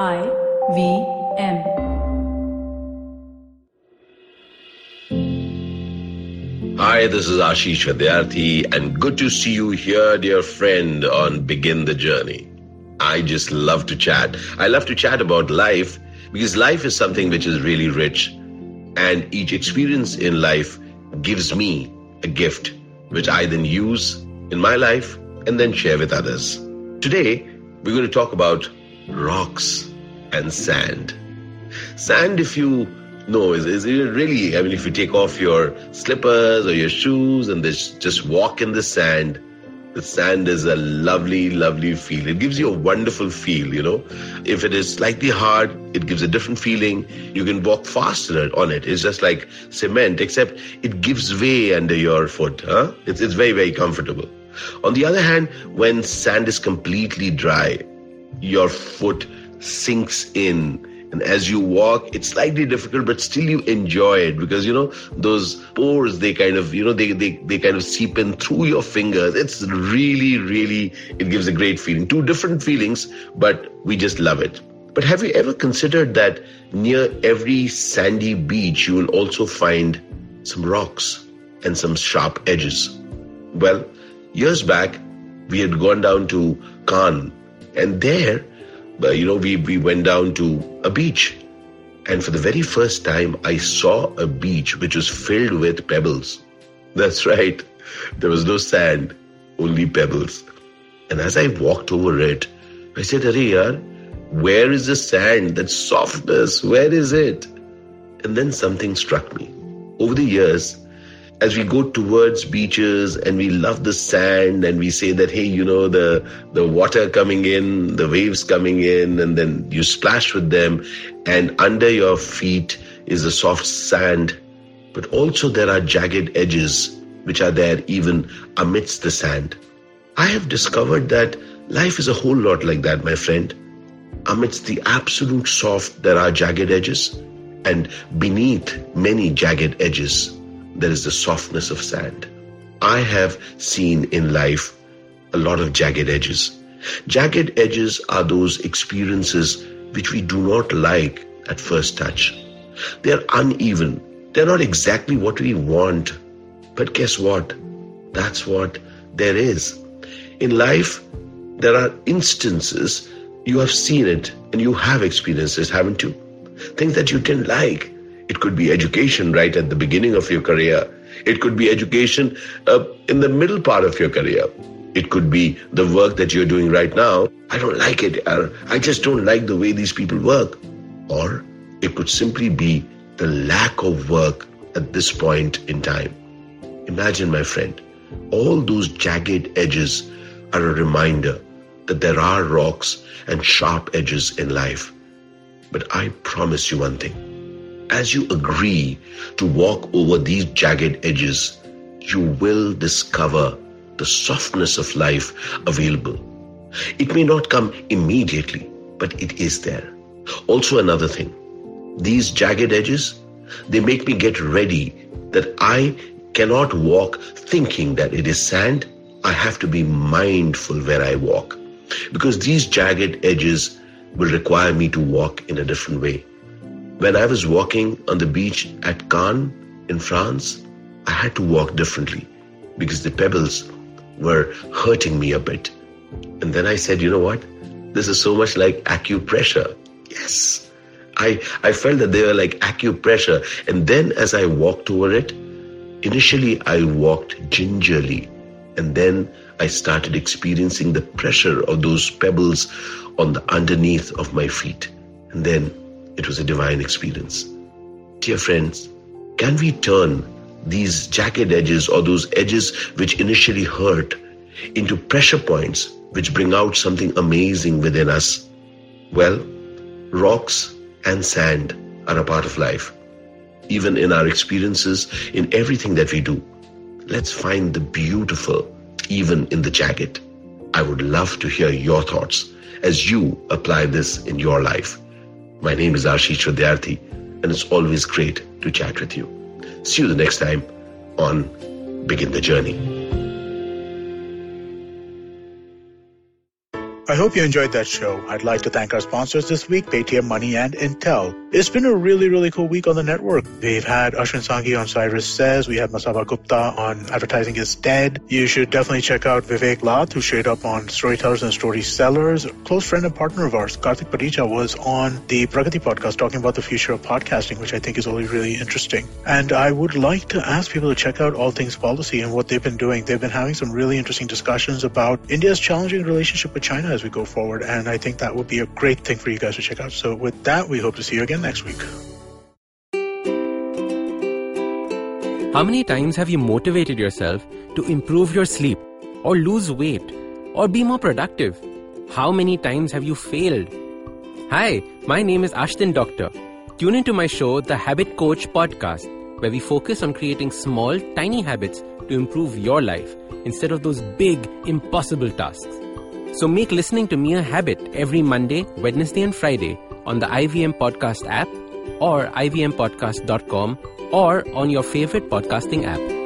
I V M. Hi, this is Ashish Vidyarthi, and good to see you here, dear friend, on Begin the Journey. I just love to chat. I love to chat about life because life is something which is really rich, and each experience in life gives me a gift which I then use in my life and then share with others. Today, we're going to talk about rocks and sand. Sand, if you know, is, is really, I mean, if you take off your slippers or your shoes and just, walk in the sand, the sand is a lovely, lovely feel. It gives you a wonderful feel, you know. If it is slightly hard, it gives a different feeling. You can walk faster on it. It's just like cement, except it gives way under your foot. Huh? It's, it's very, very comfortable. On the other hand, when sand is completely dry, your foot sinks in and as you walk, it's slightly difficult, but still you enjoy it because you know those pores they kind of you know they they, they kind of seep in through your fingers. It's really, really it gives a great feeling. Two different feelings, but we just love it. But have you ever considered that near every sandy beach you will also find some rocks and some sharp edges? Well, years back, we had gone down to Cannes, and there uh, you know, we, we went down to a beach. And for the very first time, I saw a beach which was filled with pebbles. That's right. There was no sand, only pebbles. And as I walked over it, I said, Are where is the sand, that softness? Where is it? And then something struck me. Over the years, as we go towards beaches and we love the sand and we say that hey you know the the water coming in the waves coming in and then you splash with them and under your feet is the soft sand. But also there are jagged edges which are there even amidst the sand. I have discovered that life is a whole lot like that my friend. Amidst the absolute soft there are jagged edges and beneath many jagged edges there is the softness of sand. I have seen in life a lot of jagged edges. Jagged edges are those experiences which we do not like at first touch. They're uneven. They're not exactly what we want. But guess what? That's what there is. In life, there are instances you have seen it and you have experiences, haven't you? Things that you didn't like it could be education right at the beginning of your career. It could be education uh, in the middle part of your career. It could be the work that you're doing right now. I don't like it. I just don't like the way these people work. Or it could simply be the lack of work at this point in time. Imagine, my friend, all those jagged edges are a reminder that there are rocks and sharp edges in life. But I promise you one thing as you agree to walk over these jagged edges, you will discover the softness of life available. It may not come immediately, but it is there. Also, another thing these jagged edges, they make me get ready that I cannot walk thinking that it is sand. I have to be mindful where I walk because these jagged edges will require me to walk in a different way. When I was walking on the beach at Cannes in France, I had to walk differently because the pebbles were hurting me a bit. And then I said, you know what? This is so much like acupressure. Yes. I, I felt that they were like acupressure. And then as I walked over it, initially I walked gingerly. And then I started experiencing the pressure of those pebbles on the underneath of my feet. And then it was a divine experience. Dear friends, can we turn these jagged edges or those edges which initially hurt into pressure points which bring out something amazing within us? Well, rocks and sand are a part of life. Even in our experiences, in everything that we do, let's find the beautiful even in the jagged. I would love to hear your thoughts as you apply this in your life. My name is Ashish Vidyarthi, and it's always great to chat with you. See you the next time on Begin the Journey. I hope you enjoyed that show. I'd like to thank our sponsors this week, Paytm Money and Intel. It's been a really, really cool week on the network. We've had Ashwin Sanghi on Cyrus Says. We had Masaba Gupta on Advertising is Dead. You should definitely check out Vivek Lath, who showed up on Storytellers and Story Sellers. A close friend and partner of ours, Karthik Paricha, was on the Pragati podcast talking about the future of podcasting, which I think is really, really interesting. And I would like to ask people to check out All Things Policy and what they've been doing. They've been having some really interesting discussions about India's challenging relationship with China as we go forward. And I think that would be a great thing for you guys to check out. So with that, we hope to see you again next week. How many times have you motivated yourself to improve your sleep or lose weight or be more productive? How many times have you failed? Hi, my name is Ashdin Doctor. Tune into my show, The Habit Coach Podcast, where we focus on creating small, tiny habits to improve your life instead of those big, impossible tasks. So make listening to me a habit every Monday, Wednesday, and Friday on the IVM Podcast app or ivmpodcast.com or on your favorite podcasting app.